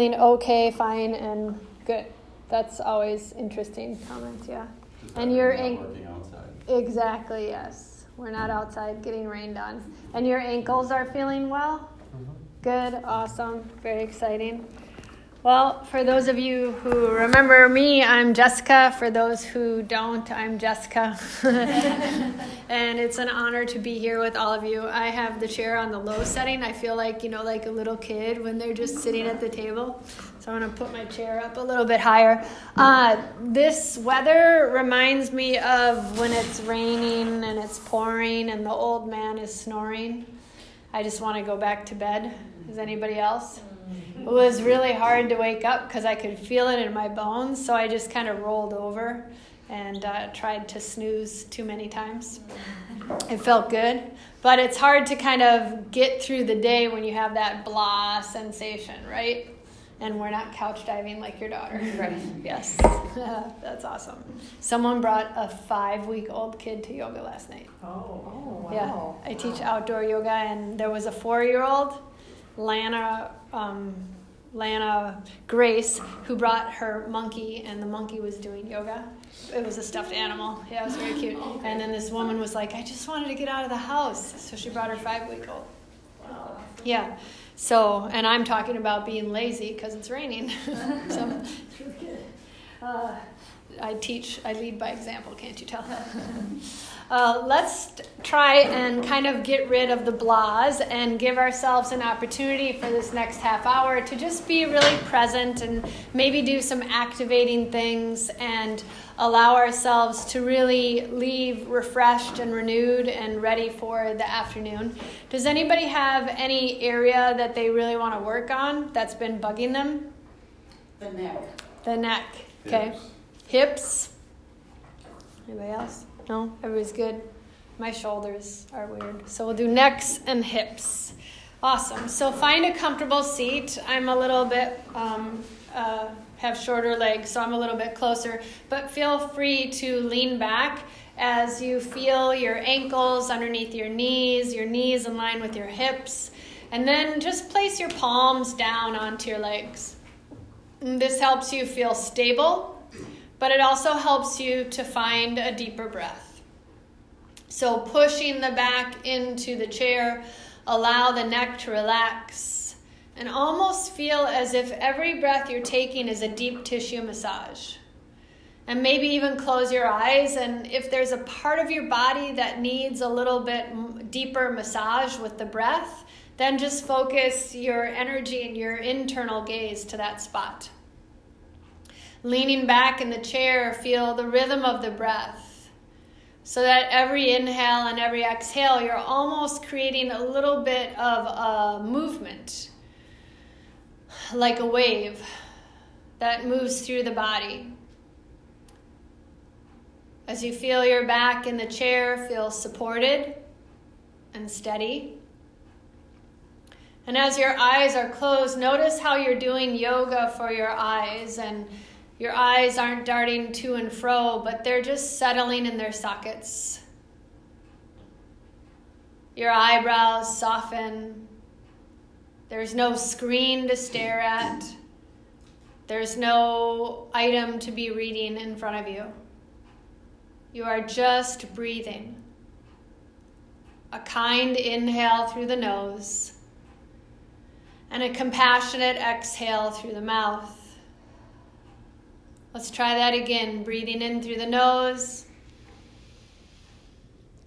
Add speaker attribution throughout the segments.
Speaker 1: Feeling okay, fine, and good. That's always interesting comment, yeah. And your ankle. Exactly, yes. We're not outside getting rained on. And your ankles are feeling well? Mm-hmm. Good, awesome, very exciting. Well, for those of you who remember me, I'm Jessica. For those who don't, I'm Jessica. and it's an honor to be here with all of you. I have the chair on the low setting. I feel like, you know, like a little kid when they're just sitting at the table. So I'm going to put my chair up a little bit higher. Uh, this weather reminds me of when it's raining and it's pouring and the old man is snoring. I just want to go back to bed. Is anybody else? It was really hard to wake up because I could feel it in my bones, so I just kind of rolled over and uh, tried to snooze too many times. It felt good, but it's hard to kind of get through the day when you have that blah sensation, right? And we're not couch diving like your daughter. Right. yes. That's awesome. Someone brought a five week old kid to yoga last night.
Speaker 2: Oh, oh wow.
Speaker 1: Yeah. I teach outdoor yoga, and there was a four year old Lana um, Lana Grace, who brought her monkey, and the monkey was doing yoga. It was a stuffed animal. Yeah, it was very cute. And then this woman was like, I just wanted to get out of the house. So she brought her five week old. Wow. Yeah. So, and I'm talking about being lazy because it's raining. so, uh, I teach, I lead by example, can't you tell? Uh, let's try and kind of get rid of the blahs and give ourselves an opportunity for this next half hour to just be really present and maybe do some activating things and allow ourselves to really leave refreshed and renewed and ready for the afternoon. Does anybody have any area that they really want to work on that's been bugging them?
Speaker 2: The neck.
Speaker 1: The neck, okay. Hips. Hips. Anybody else? No, everybody's good. My shoulders are weird. So we'll do necks and hips. Awesome. So find a comfortable seat. I'm a little bit, um, uh, have shorter legs, so I'm a little bit closer. But feel free to lean back as you feel your ankles underneath your knees, your knees in line with your hips. And then just place your palms down onto your legs. This helps you feel stable but it also helps you to find a deeper breath. So, pushing the back into the chair, allow the neck to relax, and almost feel as if every breath you're taking is a deep tissue massage. And maybe even close your eyes. And if there's a part of your body that needs a little bit deeper massage with the breath, then just focus your energy and your internal gaze to that spot. Leaning back in the chair, feel the rhythm of the breath. So that every inhale and every exhale, you're almost creating a little bit of a movement, like a wave that moves through the body. As you feel your back in the chair, feel supported and steady. And as your eyes are closed, notice how you're doing yoga for your eyes and your eyes aren't darting to and fro, but they're just settling in their sockets. Your eyebrows soften. There's no screen to stare at. There's no item to be reading in front of you. You are just breathing. A kind inhale through the nose and a compassionate exhale through the mouth. Let's try that again. Breathing in through the nose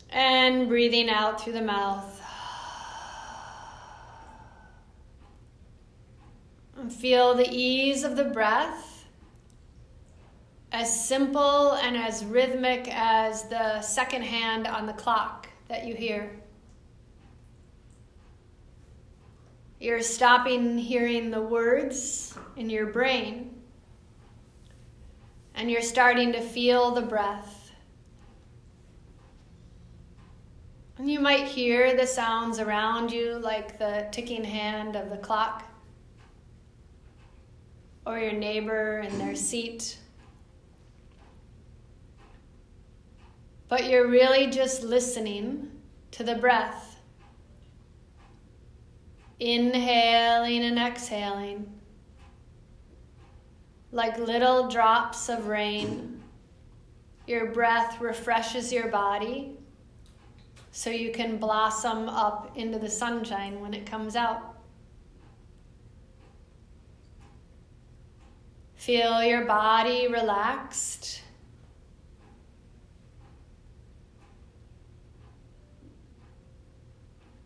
Speaker 1: and breathing out through the mouth. And feel the ease of the breath, as simple and as rhythmic as the second hand on the clock that you hear. You're stopping hearing the words in your brain and you're starting to feel the breath. And you might hear the sounds around you, like the ticking hand of the clock, or your neighbor in their seat. But you're really just listening to the breath, inhaling and exhaling like little drops of rain. Your breath refreshes your body so you can blossom up into the sunshine when it comes out. Feel your body relaxed.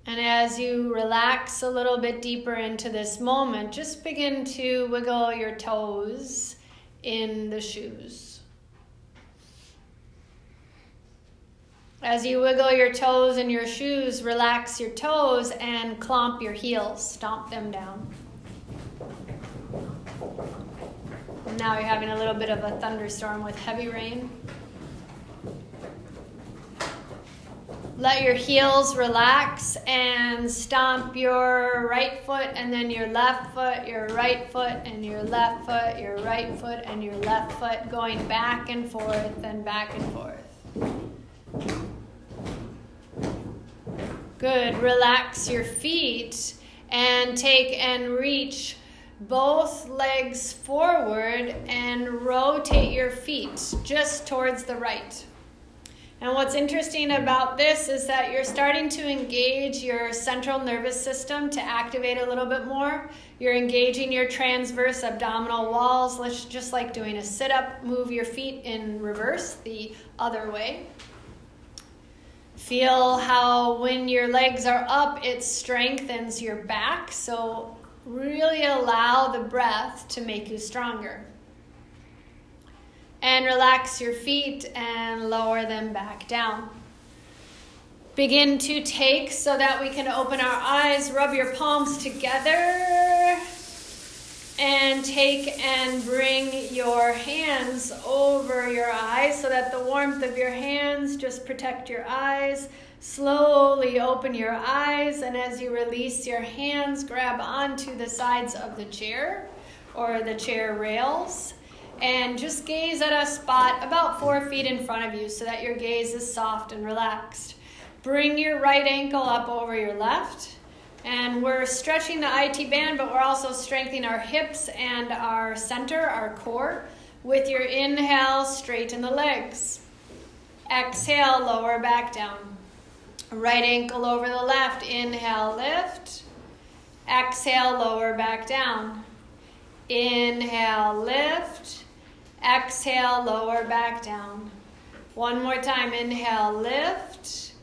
Speaker 1: And as you relax a little bit deeper into this moment, just begin to wiggle your toes in the shoes. As you wiggle your toes in your shoes, relax your toes and clomp your heels, stomp them down. now you're having a little bit of a thunderstorm with heavy rain. Let your heels relax and stomp your right foot and then your left foot, your right foot and your left foot, your right foot and your left foot, going back and forth and back and forth. Good. Relax your feet and take and reach both legs forward and rotate your feet just towards the right. And what's interesting about this is that you're starting to engage your central nervous system to activate a little bit more. You're engaging your transverse abdominal walls, Let's just like doing a sit up, move your feet in reverse the other way. Feel how when your legs are up, it strengthens your back. So, really allow the breath to make you stronger. And relax your feet and lower them back down. Begin to take so that we can open our eyes, rub your palms together, and take and bring your hands over your eyes so that the warmth of your hands just protect your eyes. Slowly open your eyes, and as you release your hands, grab onto the sides of the chair or the chair rails and just gaze at a spot about four feet in front of you so that your gaze is soft and relaxed. Bring your right ankle up over your left. And we're stretching the IT band, but we're also strengthening our hips and our center, our core. With your inhale, straighten the legs. Exhale, lower back down. Right ankle over the left. Inhale, lift. Exhale, lower back down. Inhale, lift. Exhale, lower back down. One more time. Inhale, lift.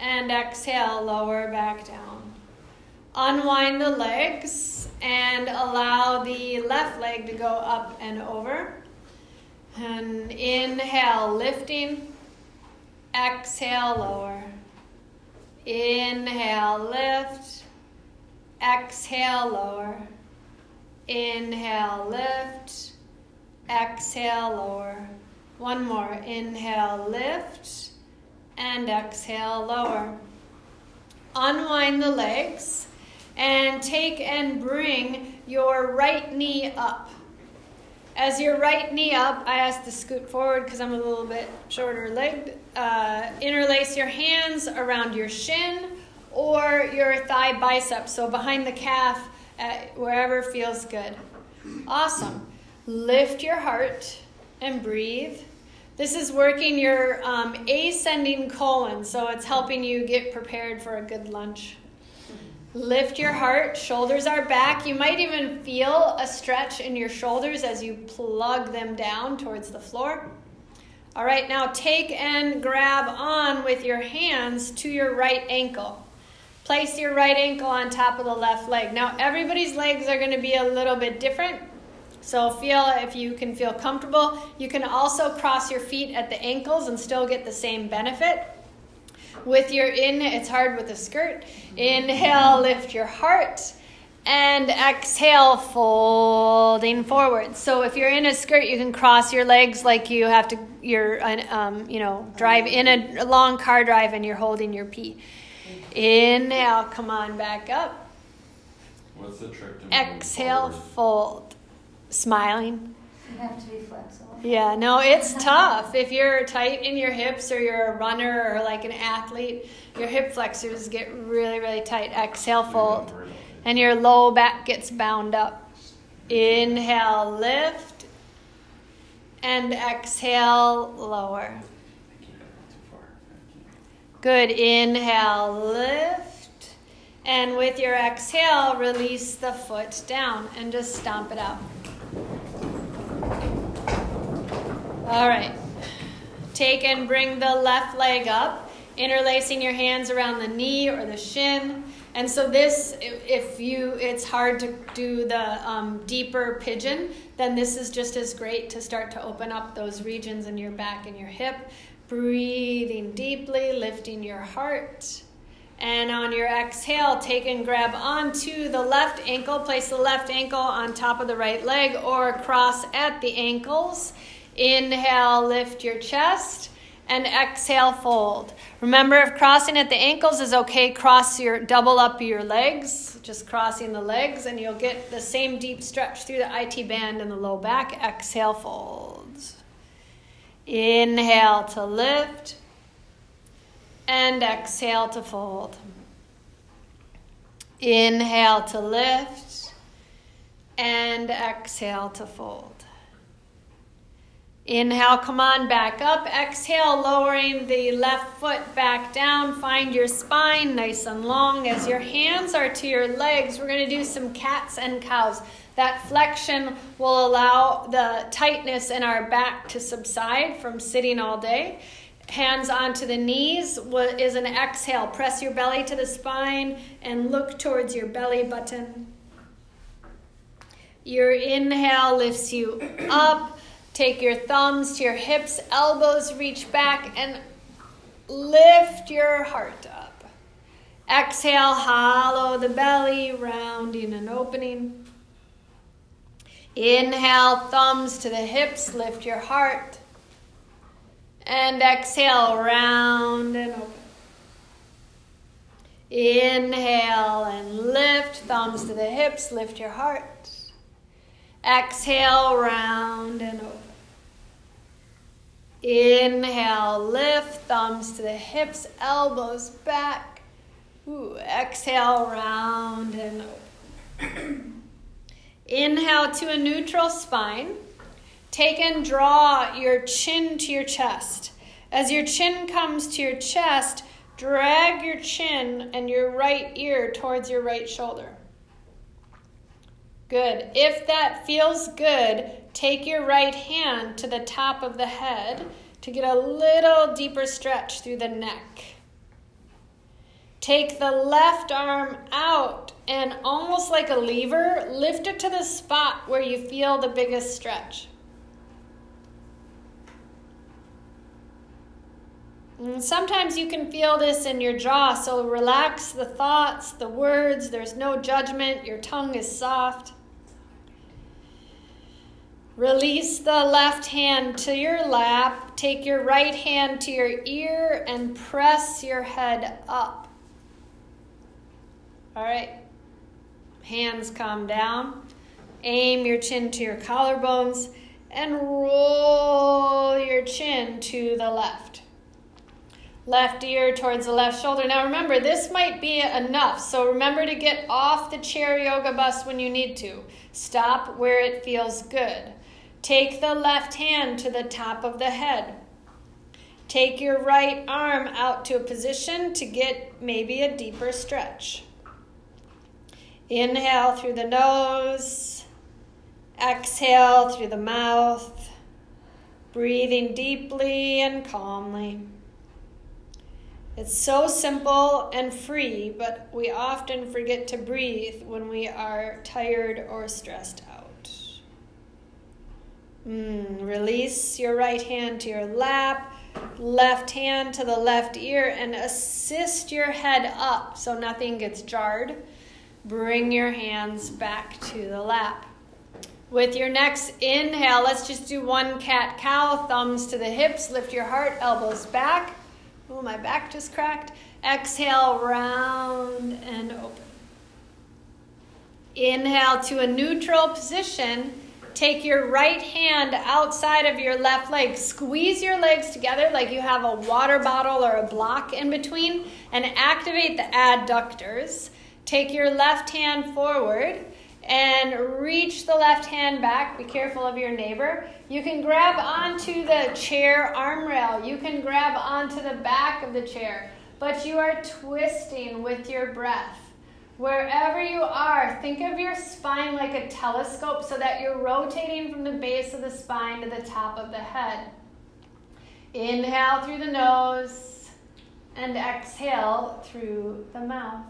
Speaker 1: And exhale, lower back down. Unwind the legs and allow the left leg to go up and over. And inhale, lifting. Exhale, lower. Inhale, lift. Exhale, lower. Inhale, lift. Exhale, lower. One more. Inhale, lift. And exhale, lower. Unwind the legs and take and bring your right knee up. As your right knee up, I ask to scoot forward because I'm a little bit shorter legged. Uh, interlace your hands around your shin or your thigh bicep, so behind the calf, uh, wherever feels good. Awesome. Lift your heart and breathe. This is working your um, ascending colon, so it's helping you get prepared for a good lunch. Lift your heart, shoulders are back. You might even feel a stretch in your shoulders as you plug them down towards the floor. All right, now take and grab on with your hands to your right ankle. Place your right ankle on top of the left leg. Now, everybody's legs are going to be a little bit different. So, feel if you can feel comfortable. You can also cross your feet at the ankles and still get the same benefit. With your in, it's hard with a skirt. Inhale, lift your heart. And exhale, folding forward. So if you're in a skirt, you can cross your legs like you have to. You're, um, you know, drive in a, long car drive, and you're holding your pee. Inhale, come on back up.
Speaker 3: What's the trick to
Speaker 1: Exhale, fold. Smiling.
Speaker 4: You have to be flexible.
Speaker 1: Yeah, no, it's tough. If you're tight in your hips or you're a runner or like an athlete, your hip flexors get really, really tight. Exhale, fold. And your low back gets bound up. Inhale, lift. And exhale, lower. Good. Inhale, lift. And with your exhale, release the foot down and just stomp it out. All right. Take and bring the left leg up, interlacing your hands around the knee or the shin. And so this, if you, it's hard to do the um, deeper pigeon, then this is just as great to start to open up those regions in your back and your hip. Breathing deeply, lifting your heart. And on your exhale, take and grab onto the left ankle. Place the left ankle on top of the right leg or cross at the ankles. Inhale, lift your chest and exhale, fold. Remember, if crossing at the ankles is okay, cross your double up your legs, just crossing the legs, and you'll get the same deep stretch through the IT band and the low back. Exhale, folds. Inhale to lift, and exhale to fold. Inhale to lift, and exhale to fold. Inhale, come on back up. Exhale, lowering the left foot back down. Find your spine nice and long. As your hands are to your legs, we're going to do some cats and cows. That flexion will allow the tightness in our back to subside from sitting all day. Hands onto the knees is an exhale. Press your belly to the spine and look towards your belly button. Your inhale lifts you up. Take your thumbs to your hips, elbows reach back, and lift your heart up. Exhale, hollow the belly, rounding and opening. Inhale, thumbs to the hips, lift your heart. And exhale, round and open. Inhale and lift, thumbs to the hips, lift your heart. Exhale, round and open. Inhale, lift, thumbs to the hips, elbows back. Ooh, exhale, round and open. Inhale to a neutral spine. Take and draw your chin to your chest. As your chin comes to your chest, drag your chin and your right ear towards your right shoulder. Good. If that feels good, take your right hand to the top of the head to get a little deeper stretch through the neck. Take the left arm out and almost like a lever, lift it to the spot where you feel the biggest stretch. And sometimes you can feel this in your jaw, so relax the thoughts, the words, there's no judgment, your tongue is soft. Release the left hand to your lap. Take your right hand to your ear and press your head up. All right. Hands calm down. Aim your chin to your collarbones and roll your chin to the left. Left ear towards the left shoulder. Now remember, this might be enough. So remember to get off the chair yoga bus when you need to. Stop where it feels good. Take the left hand to the top of the head. Take your right arm out to a position to get maybe a deeper stretch. Inhale through the nose, exhale through the mouth, breathing deeply and calmly. It's so simple and free, but we often forget to breathe when we are tired or stressed out. Mm, release your right hand to your lap, left hand to the left ear, and assist your head up so nothing gets jarred. Bring your hands back to the lap. With your next inhale, let's just do one cat cow, thumbs to the hips, lift your heart, elbows back. Oh, my back just cracked. Exhale, round and open. Inhale to a neutral position Take your right hand outside of your left leg. Squeeze your legs together like you have a water bottle or a block in between and activate the adductors. Take your left hand forward and reach the left hand back. Be careful of your neighbor. You can grab onto the chair arm rail. You can grab onto the back of the chair, but you are twisting with your breath. Wherever you are, think of your spine like a telescope so that you're rotating from the base of the spine to the top of the head. Inhale through the nose and exhale through the mouth.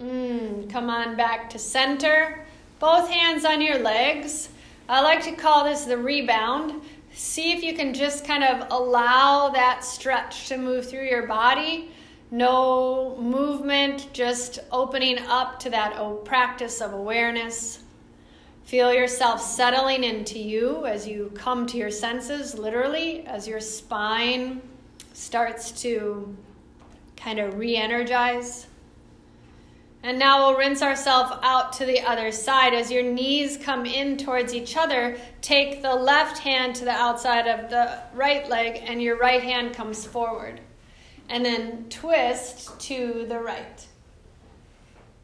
Speaker 1: Mm, come on back to center. Both hands on your legs. I like to call this the rebound. See if you can just kind of allow that stretch to move through your body. No movement, just opening up to that practice of awareness. Feel yourself settling into you as you come to your senses, literally, as your spine starts to kind of re energize. And now we'll rinse ourselves out to the other side. As your knees come in towards each other, take the left hand to the outside of the right leg, and your right hand comes forward. And then twist to the right.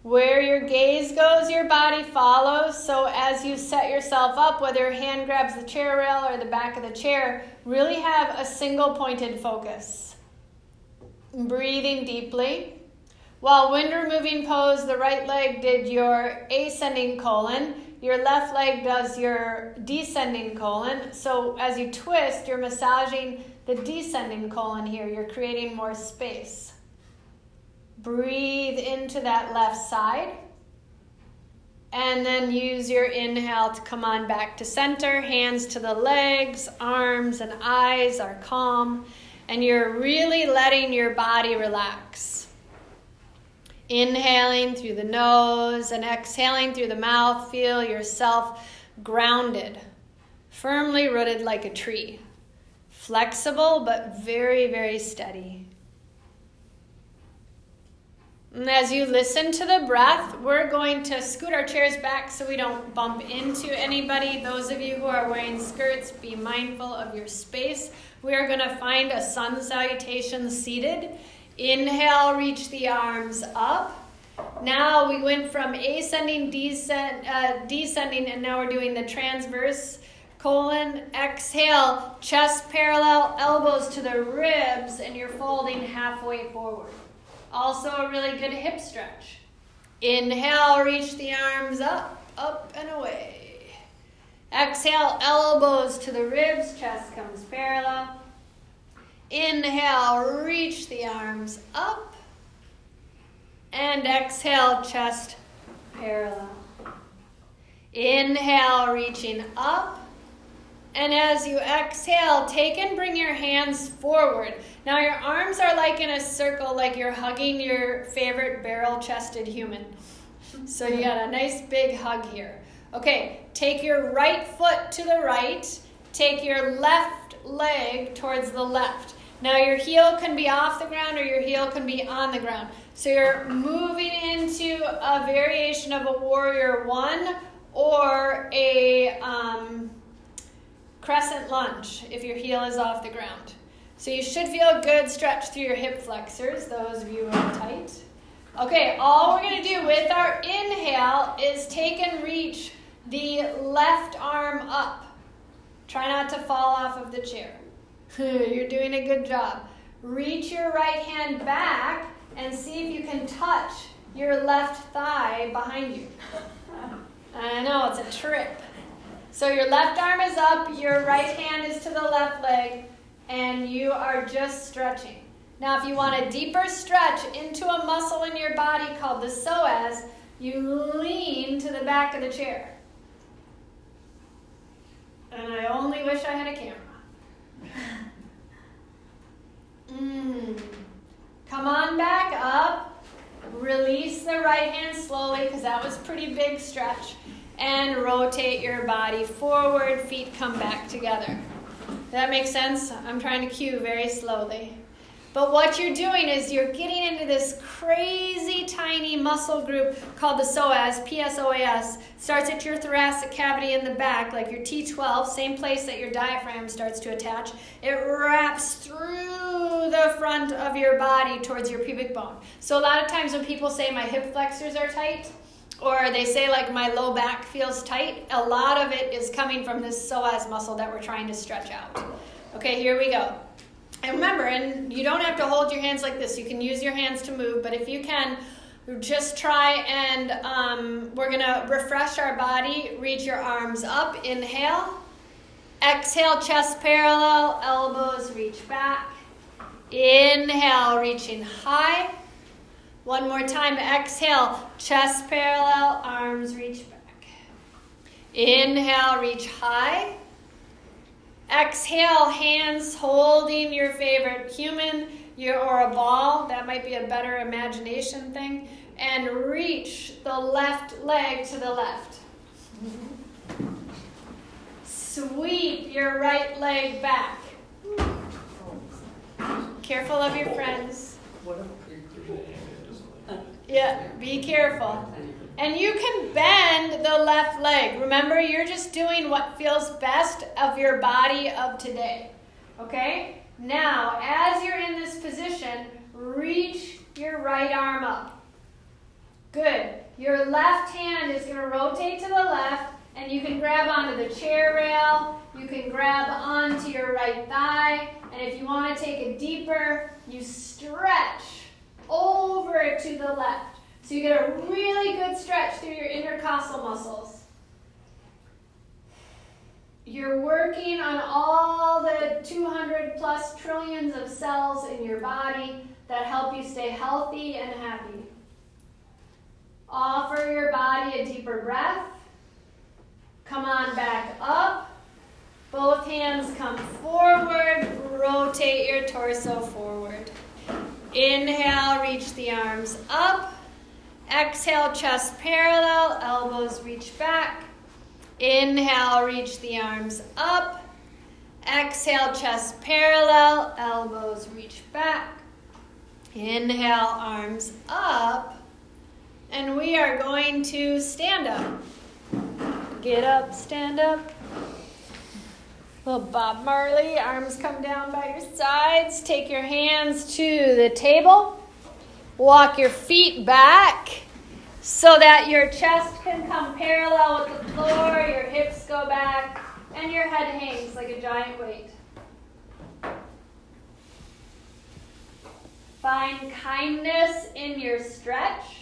Speaker 1: Where your gaze goes, your body follows. So as you set yourself up, whether your hand grabs the chair rail or the back of the chair, really have a single pointed focus. Breathing deeply. While wind removing pose, the right leg did your ascending colon, your left leg does your descending colon. So as you twist, you're massaging the descending colon here. You're creating more space. Breathe into that left side. And then use your inhale to come on back to center. Hands to the legs, arms and eyes are calm. And you're really letting your body relax. Inhaling through the nose and exhaling through the mouth, feel yourself grounded, firmly rooted like a tree. Flexible but very, very steady. And as you listen to the breath, we're going to scoot our chairs back so we don't bump into anybody. Those of you who are wearing skirts, be mindful of your space. We are going to find a sun salutation seated. Inhale, reach the arms up. Now we went from ascending, descend, uh, descending, and now we're doing the transverse colon. Exhale, chest parallel, elbows to the ribs, and you're folding halfway forward. Also, a really good hip stretch. Inhale, reach the arms up, up and away. Exhale, elbows to the ribs, chest comes parallel. Inhale, reach the arms up. And exhale, chest parallel. Inhale, reaching up. And as you exhale, take and bring your hands forward. Now, your arms are like in a circle, like you're hugging your favorite barrel chested human. So, you got a nice big hug here. Okay, take your right foot to the right, take your left leg towards the left. Now your heel can be off the ground or your heel can be on the ground. So you're moving into a variation of a warrior one or a um, crescent lunge if your heel is off the ground. So you should feel a good stretch through your hip flexors, those of you who are tight. Okay, all we're going to do with our inhale is take and reach the left arm up. Try not to fall off of the chair. You're doing a good job. Reach your right hand back and see if you can touch your left thigh behind you. I know, it's a trip. So your left arm is up, your right hand is to the left leg, and you are just stretching. Now, if you want a deeper stretch into a muscle in your body called the psoas, you lean to the back of the chair. And I only wish I had a camera. Mm. Come on back up. Release the right hand slowly because that was pretty big stretch. And rotate your body forward. Feet come back together. Does that make sense? I'm trying to cue very slowly. But what you're doing is you're getting into this crazy tiny muscle group called the psoas, PSOAS. Starts at your thoracic cavity in the back, like your T12, same place that your diaphragm starts to attach. It wraps through the front of your body towards your pubic bone. So a lot of times when people say my hip flexors are tight, or they say like my low back feels tight, a lot of it is coming from this psoas muscle that we're trying to stretch out. Okay, here we go. And remember, and you don't have to hold your hands like this. You can use your hands to move, but if you can, just try and um, we're gonna refresh our body. Reach your arms up. Inhale. Exhale, chest parallel, elbows reach back. Inhale, reaching high. One more time. Exhale, chest parallel, arms reach back. Inhale, reach high. Exhale, hands holding your favorite human your, or a ball. That might be a better imagination thing. And reach the left leg to the left. Sweep your right leg back. Careful of your friends. Yeah, be careful. And you can bend the left leg. Remember, you're just doing what feels best of your body of today. Okay? Now, as you're in this position, reach your right arm up. Good. Your left hand is going to rotate to the left, and you can grab onto the chair rail. You can grab onto your right thigh. And if you want to take it deeper, you stretch over to the left. So you get a really good stretch through your intercostal muscles. You're working on all the 200 plus trillions of cells in your body that help you stay healthy and happy. Offer your body a deeper breath. Come on back up. Both hands come forward. Rotate your torso forward. Inhale, reach the arms up. Exhale, chest parallel, elbows reach back. Inhale, reach the arms up. Exhale, chest parallel, elbows reach back. Inhale, arms up. And we are going to stand up. Get up, stand up. Little Bob Marley, arms come down by your sides. Take your hands to the table. Walk your feet back so that your chest can come parallel with the floor, your hips go back, and your head hangs like a giant weight. Find kindness in your stretch.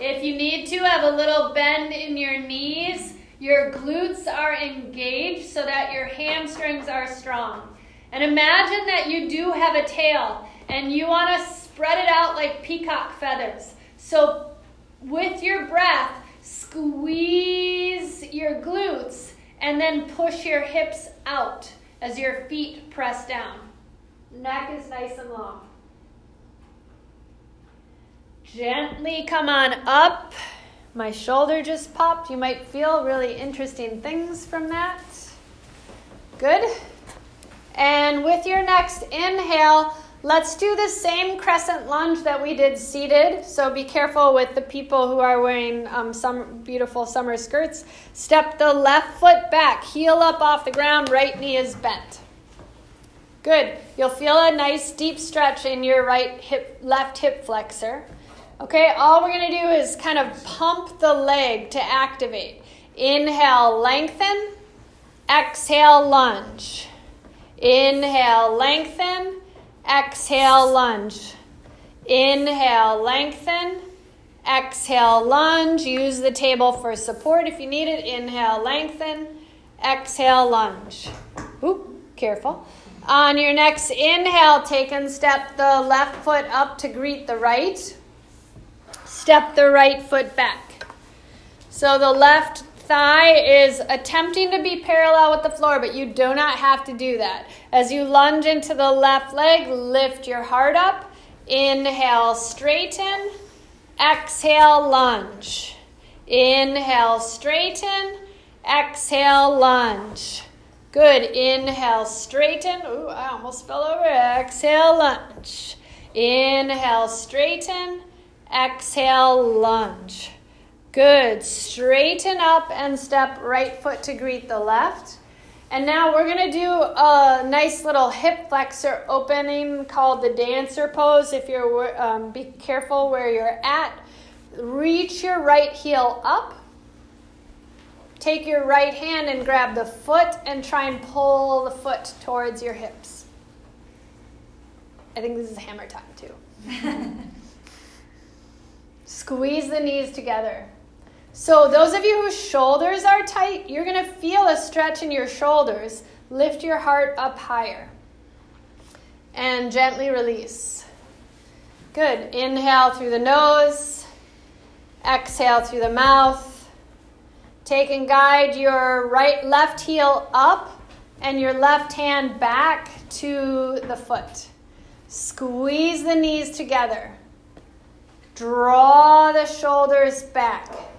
Speaker 1: If you need to, have a little bend in your knees. Your glutes are engaged so that your hamstrings are strong. And imagine that you do have a tail and you want to spread it out like peacock feathers. So, with your breath, squeeze your glutes and then push your hips out as your feet press down. Neck is nice and long. Gently come on up. My shoulder just popped. You might feel really interesting things from that. Good. And with your next inhale, let's do the same crescent lunge that we did seated. So be careful with the people who are wearing um, some beautiful summer skirts. Step the left foot back, heel up off the ground, right knee is bent. Good. You'll feel a nice deep stretch in your right hip, left hip flexor. Okay, all we're to do is kind of pump the leg to activate. Inhale, lengthen. Exhale, lunge. Inhale, lengthen. Exhale, lunge. Inhale, lengthen. Exhale, lunge. Use the table for support if you need it. Inhale, lengthen. Exhale, lunge. Oop, careful. On your next inhale, take and step the left foot up to greet the right step the right foot back. So the left thigh is attempting to be parallel with the floor, but you do not have to do that. As you lunge into the left leg, lift your heart up. Inhale, straighten. Exhale, lunge. Inhale, straighten. Exhale, lunge. Good. Inhale, straighten. Ooh, I almost fell over. Exhale, lunge. Inhale, straighten. Exhale, lunge. Good. Straighten up and step right foot to greet the left. And now we're going to do a nice little hip flexor opening called the dancer pose. If you're, um, be careful where you're at. reach your right heel up. Take your right hand and grab the foot and try and pull the foot towards your hips. I think this is hammer time too. Squeeze the knees together. So, those of you whose shoulders are tight, you're going to feel a stretch in your shoulders. Lift your heart up higher and gently release. Good. Inhale through the nose, exhale through the mouth. Take and guide your right left heel up and your left hand back to the foot. Squeeze the knees together. Draw the shoulders back.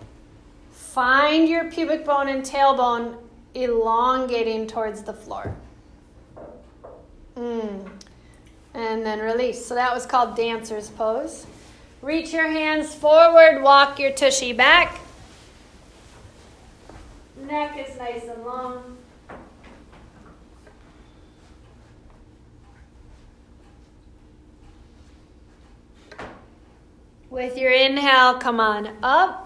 Speaker 1: Find your pubic bone and tailbone elongating towards the floor. Mm. And then release. So that was called dancer's pose. Reach your hands forward, walk your tushy back. Neck is nice and long. With your inhale, come on up.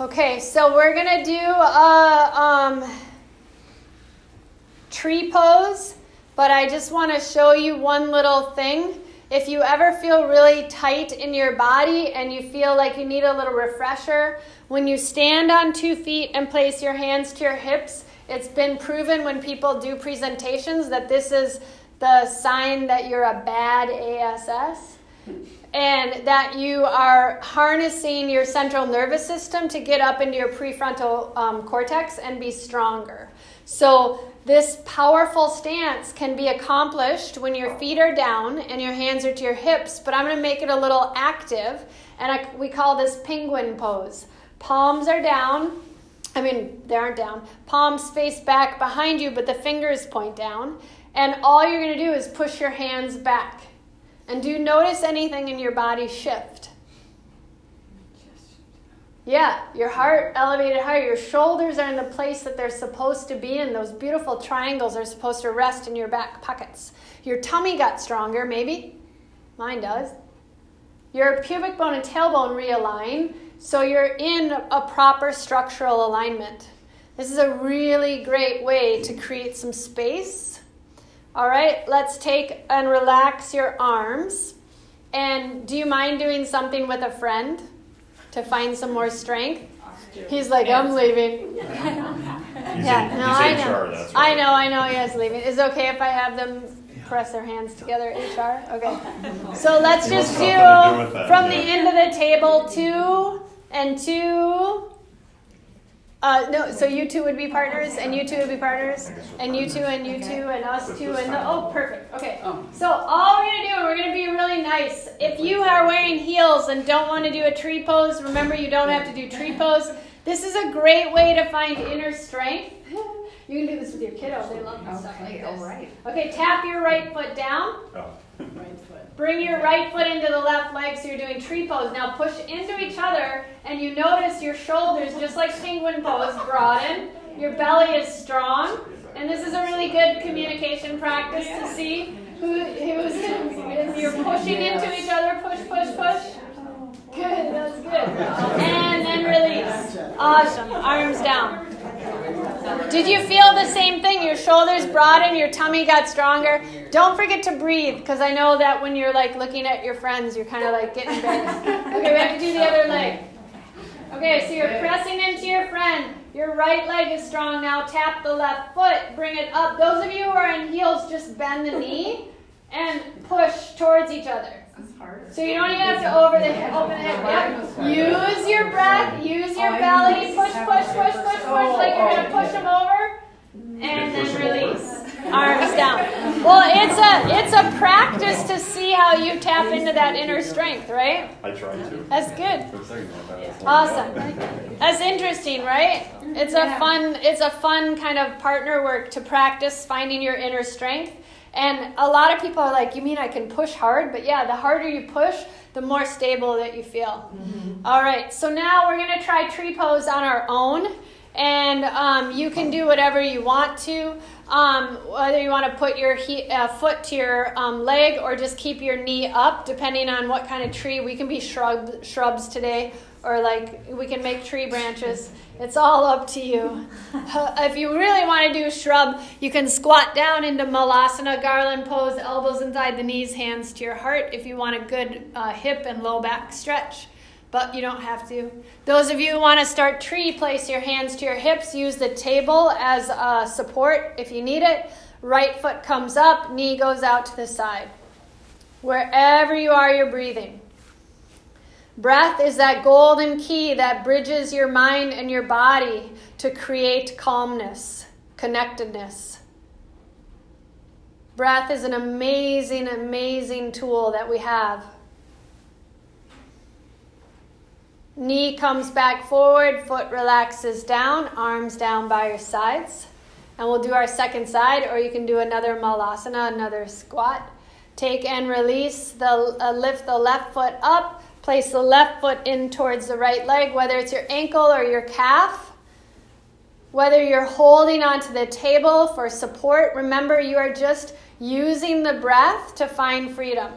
Speaker 1: Okay, so we're gonna do a um, tree pose, but I just want to show you one little thing. If you ever feel really tight in your body and you feel like you need a little refresher, when you stand on two feet and place your hands to your hips, it's been proven when people do presentations that this is the sign that you're a bad ASS and that you are harnessing your central nervous system to get up into your prefrontal um, cortex and be stronger. So, this powerful stance can be accomplished when your feet are down and your hands are to your hips, but I'm going to make it a little active, and I, we call this penguin pose. Palms are down. I mean, they aren't down. Palms face back behind you, but the fingers point down. And all you're going to do is push your hands back. And do you notice anything in your body shift? Yeah, your heart elevated higher. Your shoulders are in the place that they're supposed to be, and those beautiful triangles are supposed to rest in your back pockets. Your tummy got stronger, maybe. Mine does. Your pubic bone and tailbone realign, so you're in a proper structural alignment. This is a really great way to create some space. All right, let's take and relax your arms. And do you mind doing something with a friend? to find some more strength. He's like, I'm leaving. yeah, no, I know. I know, I know. He is leaving. Is it okay if I have them press their hands together? HR. Okay. So let's just do from the end of the table two and two uh, no, so you two would be partners, and you two would be partners, and you two, and you two, and us two, and the, oh, perfect. Okay. Oh. So all we're gonna do, we're gonna be really nice. If you are wearing heels and don't want to do a tree pose, remember you don't have to do tree pose. This is a great way to find inner strength. You can do this with your kiddo; they love this stuff like this. All right. Okay, tap your right foot down. Right foot. Bring your right foot into the left leg so you're doing tree pose. Now push into each other and you notice your shoulders, just like penguin pose, broaden. Your belly is strong. And this is a really good communication practice to see who, who's in, you're pushing into each other, push, push, push. Good, that's good. And then release. Awesome. Arms down. Did you feel the same thing? Your shoulders broadened, your tummy got stronger. Don't forget to breathe, because I know that when you're like looking at your friends, you're kind of like getting big. Okay, we have to do the other leg. Okay, so you're pressing into your friend. Your right leg is strong now. Tap the left foot. Bring it up. Those of you who are in heels, just bend the knee and push towards each other. So you don't even have to over the hip, open the hip. Yep. Use your breath. Use your belly. Push, push, push, push, like you're gonna push them over, and then release. Arms down. Well, it's a it's a practice to see how you tap into that inner strength, right?
Speaker 3: I try to.
Speaker 1: That's good. Awesome. That's interesting, right? It's a fun it's a fun kind of partner work to practice finding your inner strength. And a lot of people are like, You mean I can push hard? But yeah, the harder you push, the more stable that you feel. Mm-hmm. All right, so now we're going to try tree pose on our own. And um, you can do whatever you want to. Um, whether you want to put your he- uh, foot to your um, leg or just keep your knee up, depending on what kind of tree. We can be shrub- shrubs today, or like we can make tree branches. It's all up to you. if you really want to do shrub, you can squat down into Malasana, garland pose, elbows inside the knees, hands to your heart if you want a good uh, hip and low back stretch but you don't have to. Those of you who want to start tree, place your hands to your hips. Use the table as a support if you need it. Right foot comes up, knee goes out to the side. Wherever you are, you're breathing. Breath is that golden key that bridges your mind and your body to create calmness, connectedness. Breath is an amazing, amazing tool that we have. Knee comes back forward, foot relaxes down, arms down by your sides. And we'll do our second side, or you can do another malasana, another squat. Take and release, the, uh, lift the left foot up, place the left foot in towards the right leg, whether it's your ankle or your calf. Whether you're holding onto the table for support, remember you are just using the breath to find freedom.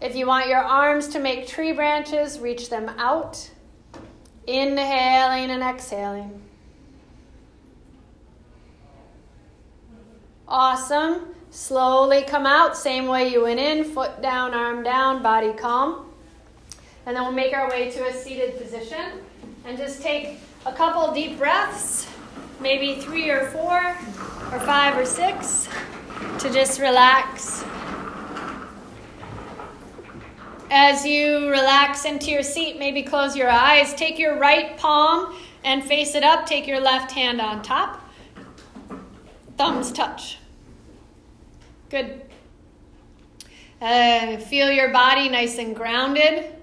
Speaker 1: If you want your arms to make tree branches, reach them out. Inhaling and exhaling. Awesome. Slowly come out, same way you went in, foot down, arm down, body calm. And then we'll make our way to a seated position and just take a couple deep breaths, maybe three or four or five or six, to just relax as you relax into your seat, maybe close your eyes. Take your right palm and face it up. Take your left hand on top. Thumbs touch. Good. Uh, feel your body nice and grounded.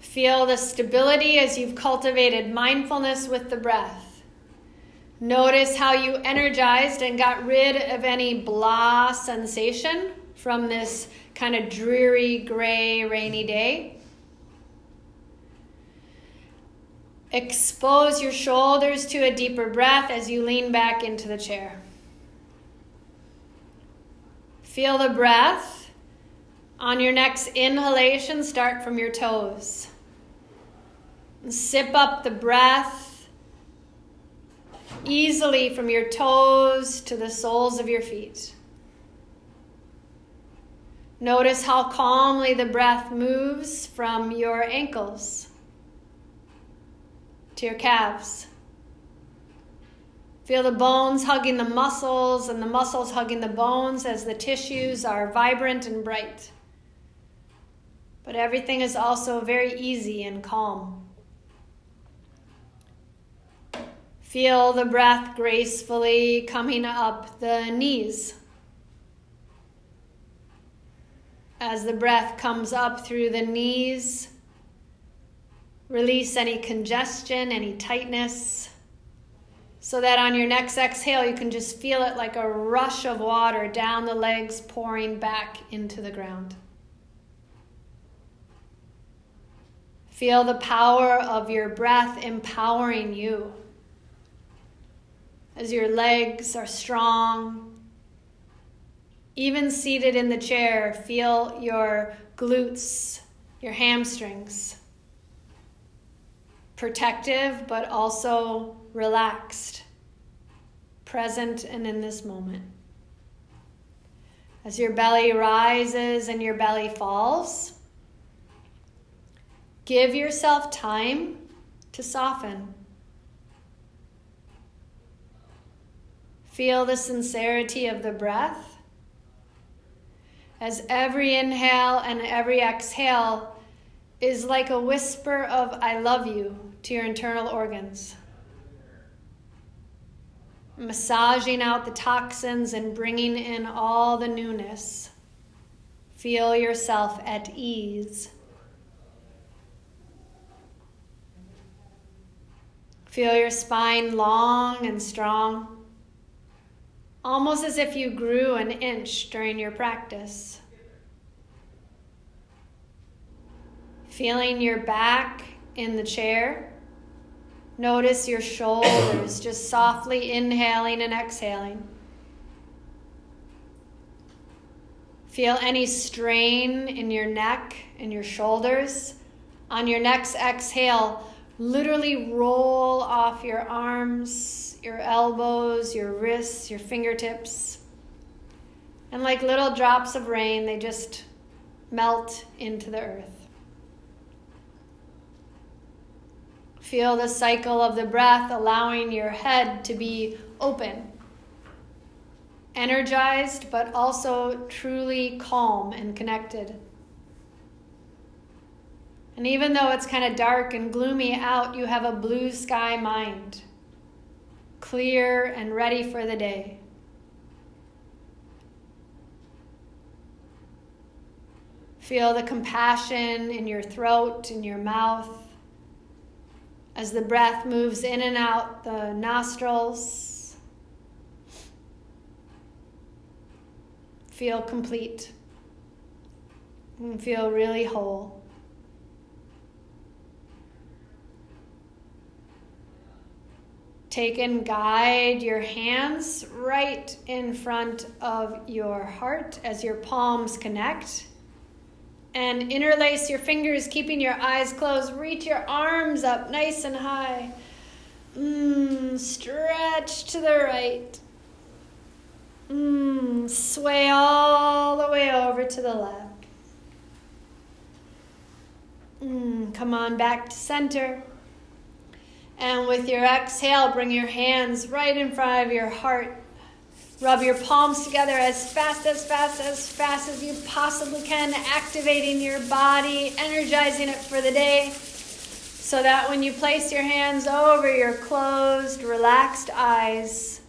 Speaker 1: Feel the stability as you've cultivated mindfulness with the breath. Notice how you energized and got rid of any blah sensation from this kind of dreary, gray, rainy day. Expose your shoulders to a deeper breath as you lean back into the chair. Feel the breath. On your next inhalation, start from your toes. Sip up the breath easily from your toes to the soles of your feet. Notice how calmly the breath moves from your ankles to your calves. Feel the bones hugging the muscles and the muscles hugging the bones as the tissues are vibrant and bright. But everything is also very easy and calm. Feel the breath gracefully coming up the knees. As the breath comes up through the knees, release any congestion, any tightness, so that on your next exhale, you can just feel it like a rush of water down the legs, pouring back into the ground. Feel the power of your breath empowering you as your legs are strong, even seated in the chair, feel your glutes, your hamstrings. Protective, but also relaxed, present, and in this moment. As your belly rises and your belly falls, give yourself time to soften. Feel the sincerity of the breath as every inhale and every exhale is like a whisper of I love you to your internal organs. Massaging out the toxins and bringing in all the newness. Feel yourself at ease. Feel your spine long and strong almost as if you grew an inch during your practice. Feeling your back in the chair, Notice your shoulders, just softly inhaling and exhaling. Feel any strain in your neck and your shoulders. On your next exhale, literally roll off your arms, your elbows, your wrists, your fingertips. And like little drops of rain, they just melt into the earth. Feel the cycle of the breath, allowing your head to be open, energized, but also truly calm and connected. And even though it's kind of dark and gloomy out, you have a blue sky mind, clear and ready for the day. Feel the compassion in your throat, in your mouth, as the breath moves in and out the nostrils. Feel complete and feel really whole. Take and guide your hands right in front of your heart as your palms connect and interlace your fingers, keeping your eyes closed. Reach your arms up nice and high. Mm, stretch to the right. Mm, sway all the way over to the left. Mm, come on back to center. And with your exhale, bring your hands right in front of your heart. Rub your palms together as fast, as fast, as fast as you possibly can, activating your body, energizing it for the day, so that when you place your hands over your closed, relaxed eyes,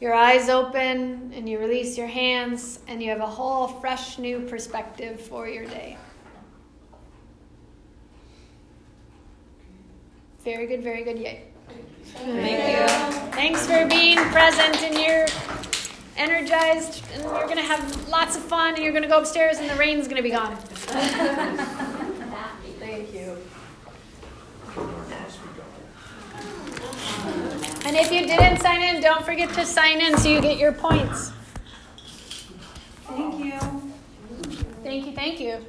Speaker 1: your eyes open and you release your hands, and you have a whole fresh new perspective for your day. Very good, very good. Yay. Thank you. Thanks for being present and you're energized, and you're going to have lots of fun, and you're going to go upstairs, and the rain's going to be gone.
Speaker 2: Thank you.
Speaker 1: And if you didn't sign in, don't forget to sign in so you get your points.
Speaker 2: Thank you.
Speaker 1: Thank you, thank you.